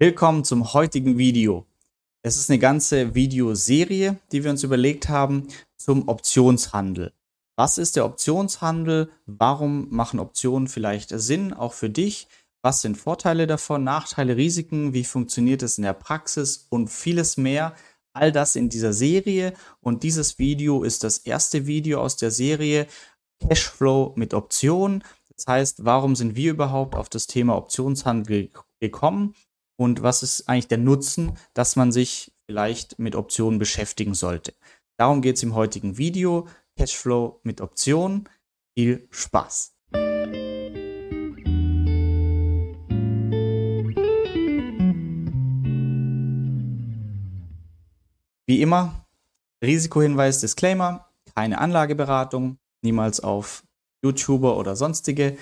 Willkommen zum heutigen Video. Es ist eine ganze Videoserie, die wir uns überlegt haben zum Optionshandel. Was ist der Optionshandel? Warum machen Optionen vielleicht Sinn, auch für dich? Was sind Vorteile davon, Nachteile, Risiken? Wie funktioniert es in der Praxis und vieles mehr? All das in dieser Serie und dieses Video ist das erste Video aus der Serie Cashflow mit Optionen. Das heißt, warum sind wir überhaupt auf das Thema Optionshandel gekommen? Und was ist eigentlich der Nutzen, dass man sich vielleicht mit Optionen beschäftigen sollte. Darum geht es im heutigen Video. Cashflow mit Optionen. Viel Spaß! Wie immer, Risikohinweis, Disclaimer, keine Anlageberatung, niemals auf YouTuber oder sonstige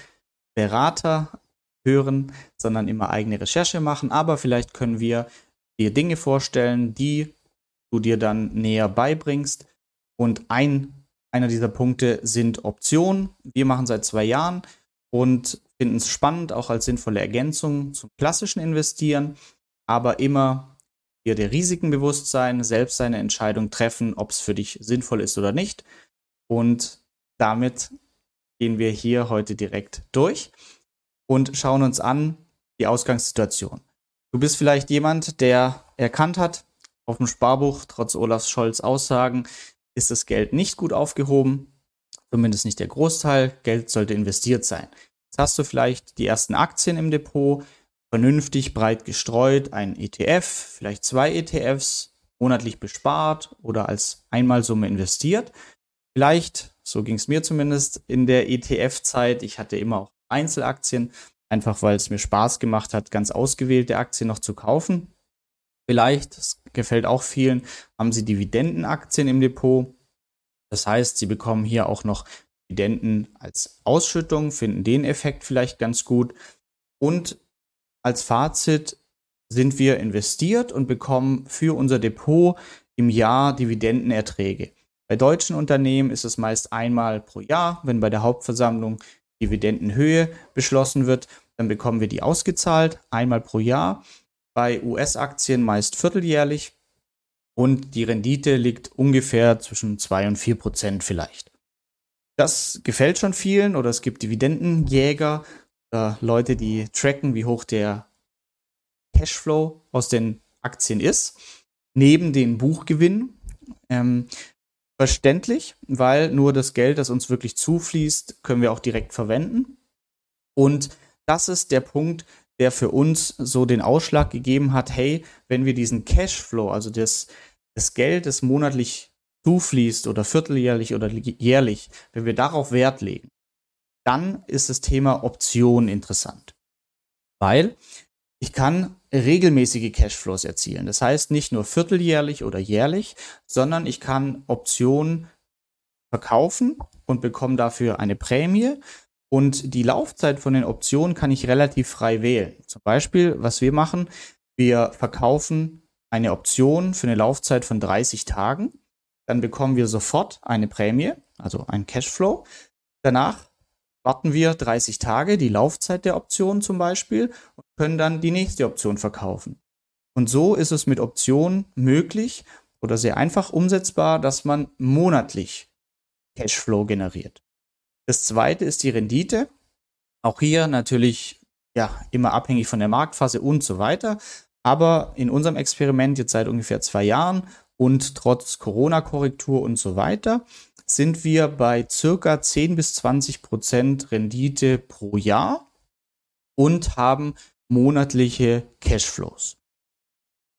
Berater hören, sondern immer eigene Recherche machen. Aber vielleicht können wir dir Dinge vorstellen, die du dir dann näher beibringst. Und ein, einer dieser Punkte sind Optionen. Wir machen seit zwei Jahren und finden es spannend, auch als sinnvolle Ergänzung zum klassischen Investieren, aber immer dir der Risiken bewusst sein, selbst seine Entscheidung treffen, ob es für dich sinnvoll ist oder nicht. Und damit gehen wir hier heute direkt durch und schauen uns an die Ausgangssituation. Du bist vielleicht jemand, der erkannt hat, auf dem Sparbuch, trotz Olaf Scholz Aussagen, ist das Geld nicht gut aufgehoben, zumindest nicht der Großteil. Geld sollte investiert sein. Jetzt hast du vielleicht die ersten Aktien im Depot, vernünftig breit gestreut, ein ETF, vielleicht zwei ETFs, monatlich bespart oder als Einmalsumme investiert. Vielleicht, so ging es mir zumindest in der ETF-Zeit, ich hatte immer auch Einzelaktien, einfach weil es mir Spaß gemacht hat, ganz ausgewählte Aktien noch zu kaufen. Vielleicht, das gefällt auch vielen, haben sie Dividendenaktien im Depot. Das heißt, sie bekommen hier auch noch Dividenden als Ausschüttung, finden den Effekt vielleicht ganz gut. Und als Fazit sind wir investiert und bekommen für unser Depot im Jahr Dividendenerträge. Bei deutschen Unternehmen ist es meist einmal pro Jahr, wenn bei der Hauptversammlung Dividendenhöhe beschlossen wird, dann bekommen wir die ausgezahlt, einmal pro Jahr. Bei US-Aktien meist vierteljährlich und die Rendite liegt ungefähr zwischen 2 und 4 Prozent vielleicht. Das gefällt schon vielen oder es gibt Dividendenjäger, äh, Leute, die tracken, wie hoch der Cashflow aus den Aktien ist, neben den Buchgewinnen. Ähm, verständlich, weil nur das Geld, das uns wirklich zufließt, können wir auch direkt verwenden. Und das ist der Punkt, der für uns so den Ausschlag gegeben hat, hey, wenn wir diesen Cashflow, also das, das Geld, das monatlich zufließt oder vierteljährlich oder jährlich, wenn wir darauf Wert legen, dann ist das Thema Option interessant. Weil ich kann regelmäßige Cashflows erzielen. Das heißt nicht nur vierteljährlich oder jährlich, sondern ich kann Optionen verkaufen und bekomme dafür eine Prämie. Und die Laufzeit von den Optionen kann ich relativ frei wählen. Zum Beispiel, was wir machen, wir verkaufen eine Option für eine Laufzeit von 30 Tagen. Dann bekommen wir sofort eine Prämie, also ein Cashflow. Danach warten wir 30 Tage, die Laufzeit der Option zum Beispiel, und können dann die nächste Option verkaufen. Und so ist es mit Optionen möglich oder sehr einfach umsetzbar, dass man monatlich Cashflow generiert. Das zweite ist die Rendite. Auch hier natürlich ja immer abhängig von der Marktphase und so weiter. Aber in unserem Experiment jetzt seit ungefähr zwei Jahren und trotz Corona-Korrektur und so weiter sind wir bei circa 10 bis 20 Prozent Rendite pro Jahr und haben monatliche Cashflows.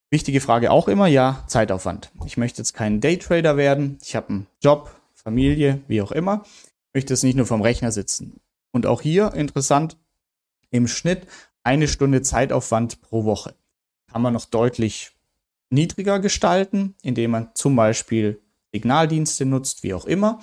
Wichtige Frage auch immer, ja, Zeitaufwand. Ich möchte jetzt kein Daytrader werden. Ich habe einen Job, Familie, wie auch immer. Ich möchte jetzt nicht nur vom Rechner sitzen. Und auch hier interessant, im Schnitt eine Stunde Zeitaufwand pro Woche. Kann man noch deutlich niedriger gestalten, indem man zum Beispiel Signaldienste nutzt, wie auch immer.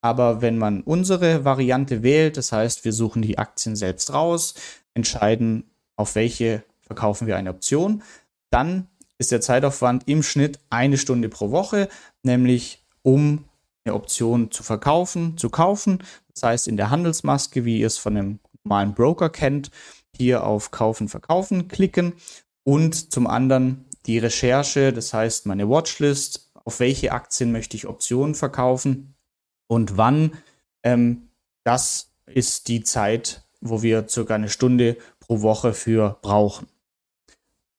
Aber wenn man unsere Variante wählt, das heißt, wir suchen die Aktien selbst raus, entscheiden, auf welche verkaufen wir eine Option, dann ist der Zeitaufwand im Schnitt eine Stunde pro Woche, nämlich um eine Option zu verkaufen, zu kaufen. Das heißt, in der Handelsmaske, wie ihr es von einem normalen Broker kennt, hier auf Kaufen, Verkaufen klicken und zum anderen die Recherche, das heißt meine Watchlist, auf welche Aktien möchte ich Optionen verkaufen und wann. Ähm, das ist die Zeit, wo wir circa eine Stunde pro Woche für brauchen.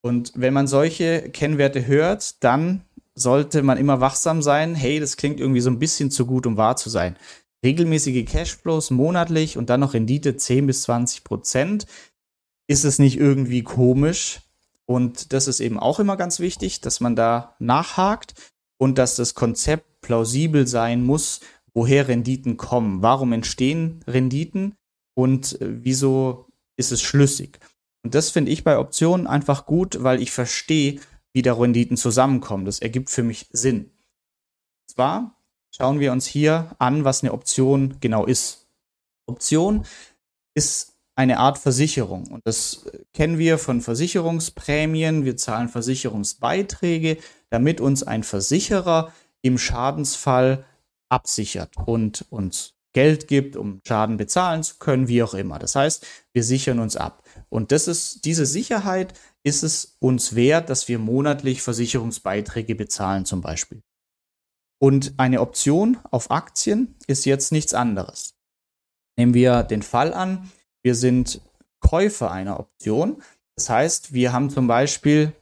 Und wenn man solche Kennwerte hört, dann sollte man immer wachsam sein. Hey, das klingt irgendwie so ein bisschen zu gut, um wahr zu sein. Regelmäßige Cashflows monatlich und dann noch Rendite 10 bis 20 Prozent. Ist es nicht irgendwie komisch? Und das ist eben auch immer ganz wichtig, dass man da nachhakt und dass das Konzept plausibel sein muss, woher Renditen kommen. Warum entstehen Renditen und äh, wieso ist es schlüssig? Und das finde ich bei Optionen einfach gut, weil ich verstehe, wie da Renditen zusammenkommen. Das ergibt für mich Sinn. Und zwar schauen wir uns hier an, was eine Option genau ist. Option ist eine Art Versicherung. Und das kennen wir von Versicherungsprämien. Wir zahlen Versicherungsbeiträge, damit uns ein Versicherer im Schadensfall absichert und uns Geld gibt, um Schaden bezahlen zu können, wie auch immer. Das heißt, wir sichern uns ab. Und das ist, diese Sicherheit ist es uns wert, dass wir monatlich Versicherungsbeiträge bezahlen zum Beispiel. Und eine Option auf Aktien ist jetzt nichts anderes. Nehmen wir den Fall an, wir sind Käufer einer Option. Das heißt, wir haben zum Beispiel,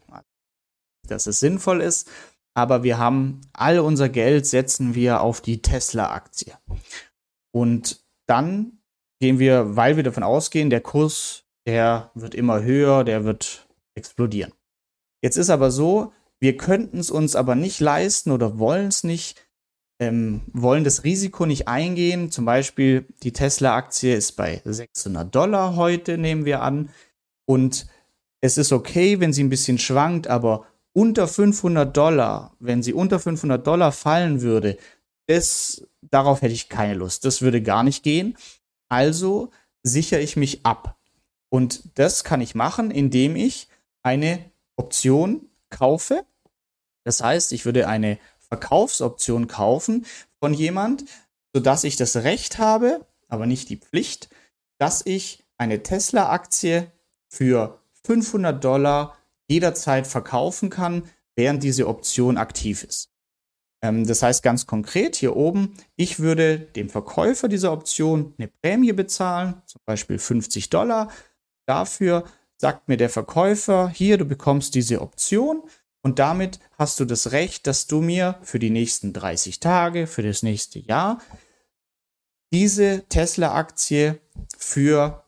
dass es sinnvoll ist, aber wir haben all unser Geld setzen wir auf die Tesla-Aktie. Und dann gehen wir, weil wir davon ausgehen, der Kurs, der wird immer höher, der wird explodieren. Jetzt ist aber so, wir könnten es uns aber nicht leisten oder wollen es nicht, ähm, wollen das Risiko nicht eingehen. Zum Beispiel die Tesla-Aktie ist bei 600 Dollar heute, nehmen wir an. Und es ist okay, wenn sie ein bisschen schwankt, aber unter 500 Dollar, wenn sie unter 500 Dollar fallen würde, das, darauf hätte ich keine Lust. Das würde gar nicht gehen. Also sichere ich mich ab. Und das kann ich machen, indem ich eine Option kaufe. Das heißt, ich würde eine Verkaufsoption kaufen von jemand, sodass ich das Recht habe, aber nicht die Pflicht, dass ich eine Tesla-Aktie für 500 Dollar jederzeit verkaufen kann, während diese Option aktiv ist. Ähm, das heißt ganz konkret hier oben, ich würde dem Verkäufer dieser Option eine Prämie bezahlen, zum Beispiel 50 Dollar. Dafür sagt mir der Verkäufer, hier, du bekommst diese Option und damit hast du das Recht, dass du mir für die nächsten 30 Tage, für das nächste Jahr, diese Tesla-Aktie für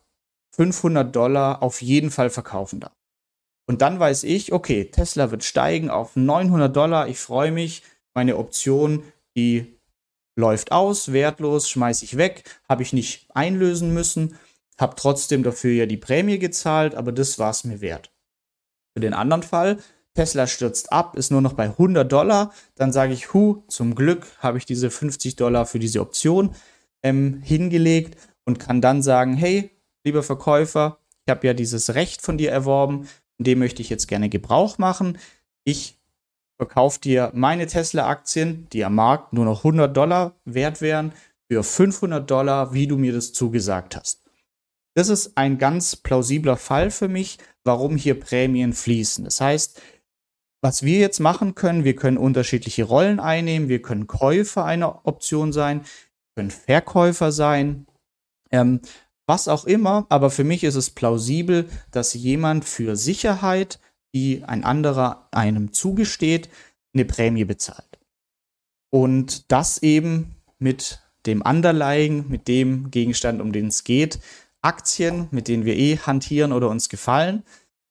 500 Dollar auf jeden Fall verkaufen darfst. Und dann weiß ich, okay, Tesla wird steigen auf 900 Dollar. Ich freue mich. Meine Option, die läuft aus, wertlos, schmeiße ich weg, habe ich nicht einlösen müssen, habe trotzdem dafür ja die Prämie gezahlt, aber das war es mir wert. Für den anderen Fall, Tesla stürzt ab, ist nur noch bei 100 Dollar, dann sage ich, hu, zum Glück habe ich diese 50 Dollar für diese Option ähm, hingelegt und kann dann sagen, hey, lieber Verkäufer, ich habe ja dieses Recht von dir erworben, dem möchte ich jetzt gerne Gebrauch machen. Ich verkaufe dir meine Tesla-Aktien, die am Markt nur noch 100 Dollar wert wären, für 500 Dollar, wie du mir das zugesagt hast. Das ist ein ganz plausibler Fall für mich, warum hier Prämien fließen. Das heißt, was wir jetzt machen können, wir können unterschiedliche Rollen einnehmen, wir können Käufer einer Option sein, können Verkäufer sein. Ähm, was auch immer, aber für mich ist es plausibel, dass jemand für Sicherheit, die ein anderer einem zugesteht, eine Prämie bezahlt. Und das eben mit dem Underlying, mit dem Gegenstand, um den es geht, Aktien, mit denen wir eh hantieren oder uns gefallen.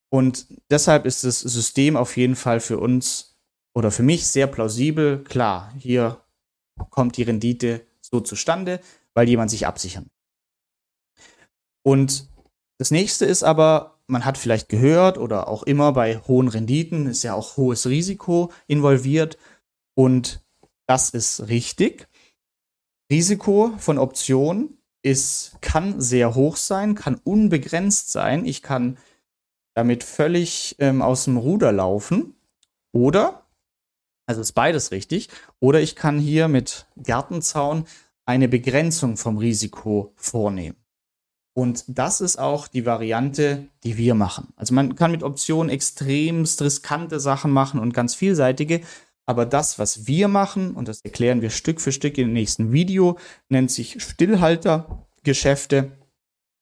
Und deshalb ist das System auf jeden Fall für uns oder für mich sehr plausibel. Klar, hier kommt die Rendite so zustande, weil jemand sich absichern und das nächste ist aber, man hat vielleicht gehört oder auch immer bei hohen Renditen ist ja auch hohes Risiko involviert. Und das ist richtig. Risiko von Optionen ist, kann sehr hoch sein, kann unbegrenzt sein. Ich kann damit völlig ähm, aus dem Ruder laufen. Oder, also ist beides richtig, oder ich kann hier mit Gartenzaun eine Begrenzung vom Risiko vornehmen. Und das ist auch die Variante, die wir machen. Also man kann mit Optionen extremst riskante Sachen machen und ganz vielseitige. Aber das, was wir machen, und das erklären wir Stück für Stück im nächsten Video, nennt sich Stillhaltergeschäfte.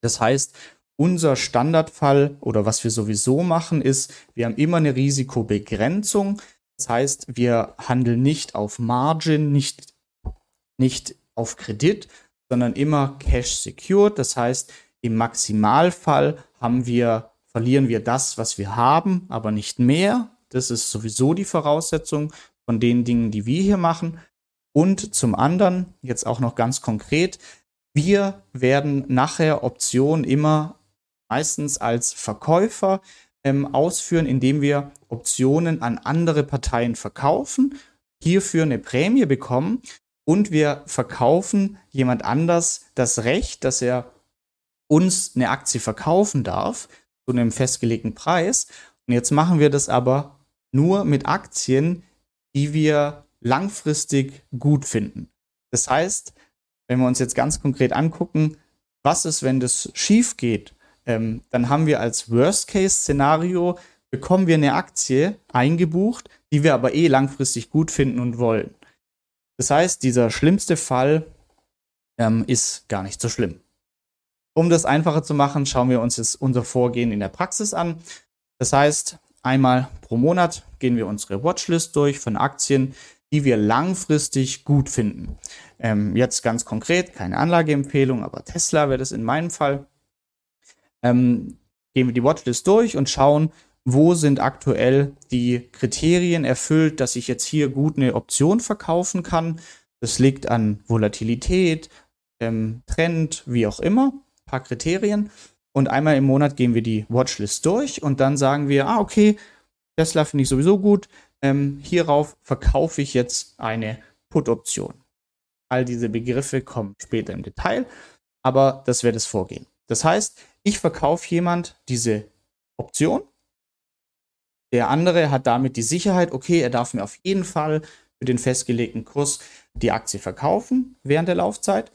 Das heißt, unser Standardfall oder was wir sowieso machen, ist, wir haben immer eine Risikobegrenzung. Das heißt, wir handeln nicht auf Margin, nicht, nicht auf Kredit, sondern immer Cash secured. Das heißt, im Maximalfall haben wir, verlieren wir das, was wir haben, aber nicht mehr. Das ist sowieso die Voraussetzung von den Dingen, die wir hier machen. Und zum anderen, jetzt auch noch ganz konkret, wir werden nachher Optionen immer meistens als Verkäufer ähm, ausführen, indem wir Optionen an andere Parteien verkaufen, hierfür eine Prämie bekommen und wir verkaufen jemand anders das Recht, dass er uns eine Aktie verkaufen darf zu einem festgelegten Preis. Und jetzt machen wir das aber nur mit Aktien, die wir langfristig gut finden. Das heißt, wenn wir uns jetzt ganz konkret angucken, was ist, wenn das schief geht, ähm, dann haben wir als Worst-Case-Szenario, bekommen wir eine Aktie eingebucht, die wir aber eh langfristig gut finden und wollen. Das heißt, dieser schlimmste Fall ähm, ist gar nicht so schlimm. Um das einfacher zu machen, schauen wir uns jetzt unser Vorgehen in der Praxis an. Das heißt, einmal pro Monat gehen wir unsere Watchlist durch von Aktien, die wir langfristig gut finden. Ähm, jetzt ganz konkret, keine Anlageempfehlung, aber Tesla wäre das in meinem Fall. Ähm, gehen wir die Watchlist durch und schauen, wo sind aktuell die Kriterien erfüllt, dass ich jetzt hier gut eine Option verkaufen kann. Das liegt an Volatilität, ähm, Trend, wie auch immer, ein paar Kriterien. Und einmal im Monat gehen wir die Watchlist durch und dann sagen wir, ah, okay, Tesla finde ich sowieso gut. Ähm, hierauf verkaufe ich jetzt eine Put-Option. All diese Begriffe kommen später im Detail, aber das wäre das Vorgehen. Das heißt, ich verkaufe jemand diese Option. Der andere hat damit die Sicherheit, okay, er darf mir auf jeden Fall für den festgelegten Kurs die Aktie verkaufen während der Laufzeit.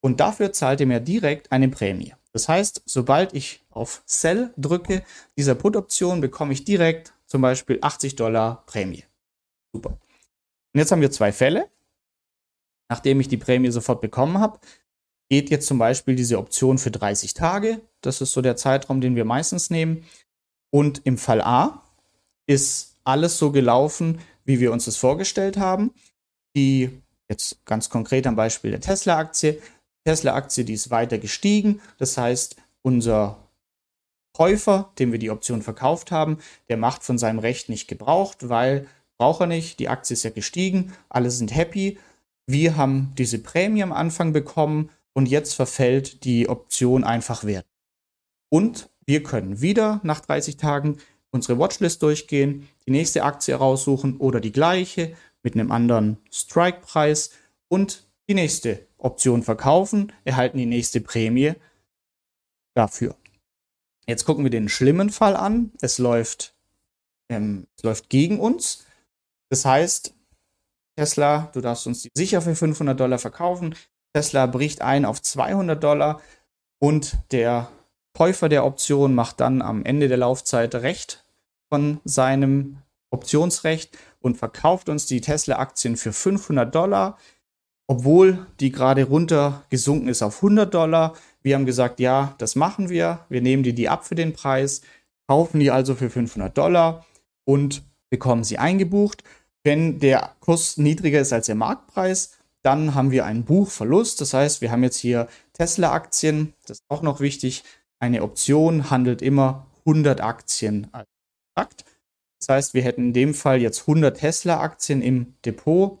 Und dafür zahlt er mir direkt eine Prämie. Das heißt, sobald ich auf Sell drücke, dieser Put-Option, bekomme ich direkt zum Beispiel 80 Dollar Prämie. Super. Und jetzt haben wir zwei Fälle. Nachdem ich die Prämie sofort bekommen habe, geht jetzt zum Beispiel diese Option für 30 Tage. Das ist so der Zeitraum, den wir meistens nehmen. Und im Fall A ist alles so gelaufen, wie wir uns das vorgestellt haben. Die, jetzt ganz konkret am Beispiel der Tesla-Aktie. Tesla-Aktie, die ist weiter gestiegen. Das heißt, unser Käufer, dem wir die Option verkauft haben, der macht von seinem Recht nicht gebraucht, weil braucht er nicht. Die Aktie ist ja gestiegen. Alle sind happy. Wir haben diese Prämie am Anfang bekommen und jetzt verfällt die Option einfach Wert. Und wir können wieder nach 30 Tagen unsere Watchlist durchgehen, die nächste Aktie raussuchen oder die gleiche mit einem anderen Strike-Preis und die nächste Option verkaufen, erhalten die nächste Prämie dafür. Jetzt gucken wir den schlimmen Fall an. Es läuft, ähm, es läuft gegen uns. Das heißt, Tesla, du darfst uns die sicher für 500 Dollar verkaufen. Tesla bricht ein auf 200 Dollar und der Käufer der Option macht dann am Ende der Laufzeit Recht von seinem Optionsrecht und verkauft uns die Tesla-Aktien für 500 Dollar, obwohl die gerade runter gesunken ist auf 100 Dollar. Wir haben gesagt, ja, das machen wir. Wir nehmen die, die ab für den Preis, kaufen die also für 500 Dollar und bekommen sie eingebucht. Wenn der Kurs niedriger ist als der Marktpreis, dann haben wir einen Buchverlust. Das heißt, wir haben jetzt hier Tesla-Aktien. Das ist auch noch wichtig. Eine Option handelt immer 100 Aktien als Kontrakt. Das heißt, wir hätten in dem Fall jetzt 100 Tesla-Aktien im Depot,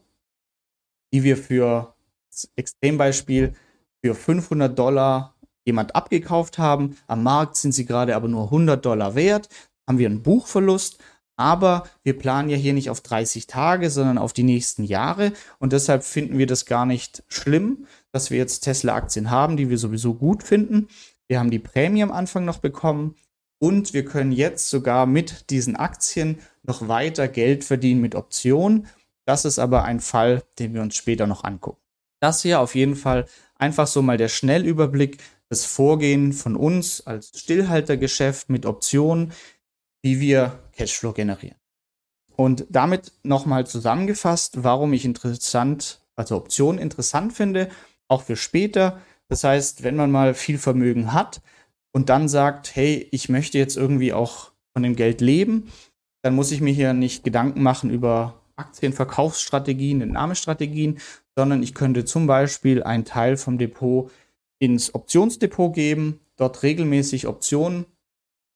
die wir für das Extrembeispiel für 500 Dollar jemand abgekauft haben. Am Markt sind sie gerade aber nur 100 Dollar wert. Haben wir einen Buchverlust. Aber wir planen ja hier nicht auf 30 Tage, sondern auf die nächsten Jahre. Und deshalb finden wir das gar nicht schlimm, dass wir jetzt Tesla-Aktien haben, die wir sowieso gut finden. Wir haben die Prämie am Anfang noch bekommen. Und wir können jetzt sogar mit diesen Aktien noch weiter Geld verdienen mit Optionen. Das ist aber ein Fall, den wir uns später noch angucken. Das hier auf jeden Fall einfach so mal der Schnellüberblick, das Vorgehen von uns als Stillhaltergeschäft mit Optionen, wie wir Cashflow generieren. Und damit nochmal zusammengefasst, warum ich interessant, also Optionen interessant finde, auch für später. Das heißt, wenn man mal viel Vermögen hat und dann sagt, hey, ich möchte jetzt irgendwie auch von dem Geld leben, dann muss ich mir hier nicht Gedanken machen über Aktienverkaufsstrategien, Entnahmestrategien, sondern ich könnte zum Beispiel einen Teil vom Depot ins Optionsdepot geben, dort regelmäßig Optionen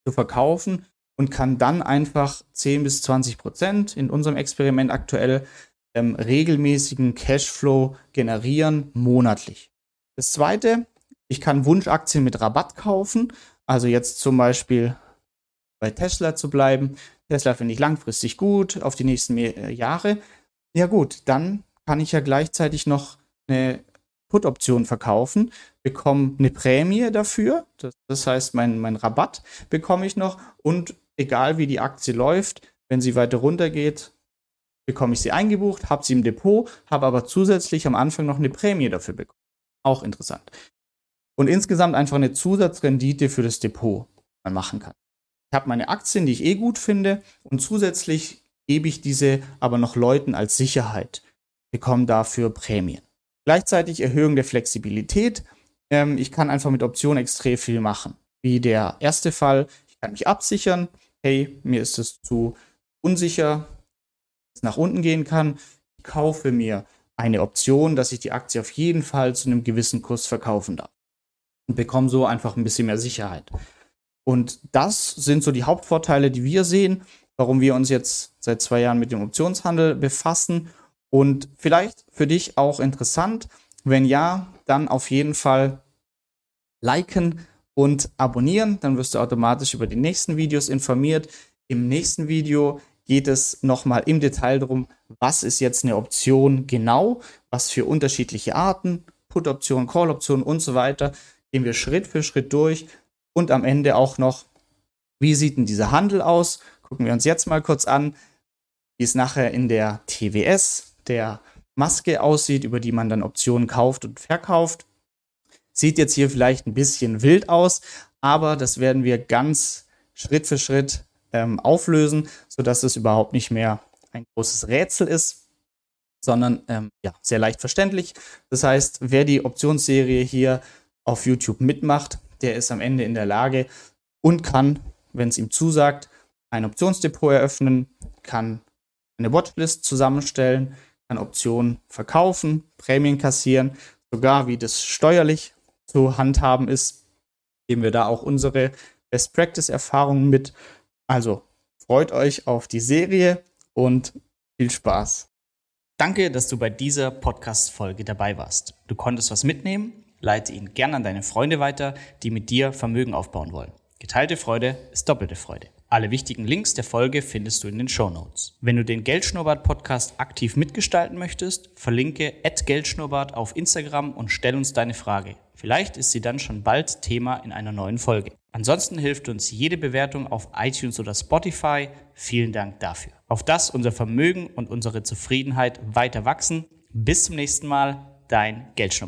zu verkaufen und kann dann einfach 10 bis 20 Prozent in unserem Experiment aktuell ähm, regelmäßigen Cashflow generieren monatlich. Das zweite, ich kann Wunschaktien mit Rabatt kaufen, also jetzt zum Beispiel bei Tesla zu bleiben. Tesla finde ich langfristig gut auf die nächsten Jahre. Ja gut, dann kann ich ja gleichzeitig noch eine Put-Option verkaufen, bekomme eine Prämie dafür, das, das heißt, mein, mein Rabatt bekomme ich noch und egal wie die Aktie läuft, wenn sie weiter runter geht, bekomme ich sie eingebucht, habe sie im Depot, habe aber zusätzlich am Anfang noch eine Prämie dafür bekommen. Auch interessant. Und insgesamt einfach eine Zusatzrendite für das Depot man machen kann. Ich habe meine Aktien, die ich eh gut finde, und zusätzlich gebe ich diese aber noch Leuten als Sicherheit, bekomme dafür Prämien. Gleichzeitig Erhöhung der Flexibilität. Ähm, ich kann einfach mit Optionen extrem viel machen. Wie der erste Fall, ich kann mich absichern. Hey, mir ist es zu unsicher, dass es nach unten gehen kann. Ich kaufe mir eine Option, dass ich die Aktie auf jeden Fall zu einem gewissen Kurs verkaufen darf. Und bekomme so einfach ein bisschen mehr Sicherheit. Und das sind so die Hauptvorteile, die wir sehen, warum wir uns jetzt seit zwei Jahren mit dem Optionshandel befassen und vielleicht für dich auch interessant. Wenn ja, dann auf jeden Fall liken und abonnieren. Dann wirst du automatisch über die nächsten Videos informiert. Im nächsten Video geht es nochmal im Detail darum, was ist jetzt eine Option genau, was für unterschiedliche Arten, Put-Option, Call-Option und so weiter. Gehen wir Schritt für Schritt durch und am Ende auch noch, wie sieht denn dieser Handel aus? Gucken wir uns jetzt mal kurz an, wie es nachher in der TWS der Maske aussieht, über die man dann Optionen kauft und verkauft. Sieht jetzt hier vielleicht ein bisschen wild aus, aber das werden wir ganz Schritt für Schritt ähm, auflösen, sodass es überhaupt nicht mehr ein großes Rätsel ist, sondern ähm, ja, sehr leicht verständlich. Das heißt, wer die Optionsserie hier auf YouTube mitmacht, der ist am Ende in der Lage und kann, wenn es ihm zusagt, ein Optionsdepot eröffnen, kann eine Watchlist zusammenstellen, an Optionen verkaufen, Prämien kassieren, sogar wie das steuerlich zu handhaben ist, geben wir da auch unsere Best Practice Erfahrungen mit. Also freut euch auf die Serie und viel Spaß. Danke, dass du bei dieser Podcast-Folge dabei warst. Du konntest was mitnehmen, leite ihn gern an deine Freunde weiter, die mit dir Vermögen aufbauen wollen. Geteilte Freude ist doppelte Freude. Alle wichtigen Links der Folge findest du in den Show Notes. Wenn du den Geldschnurrbart-Podcast aktiv mitgestalten möchtest, verlinke Geldschnurrbart auf Instagram und stell uns deine Frage. Vielleicht ist sie dann schon bald Thema in einer neuen Folge. Ansonsten hilft uns jede Bewertung auf iTunes oder Spotify. Vielen Dank dafür. Auf das unser Vermögen und unsere Zufriedenheit weiter wachsen. Bis zum nächsten Mal, dein Geldschnurrbart.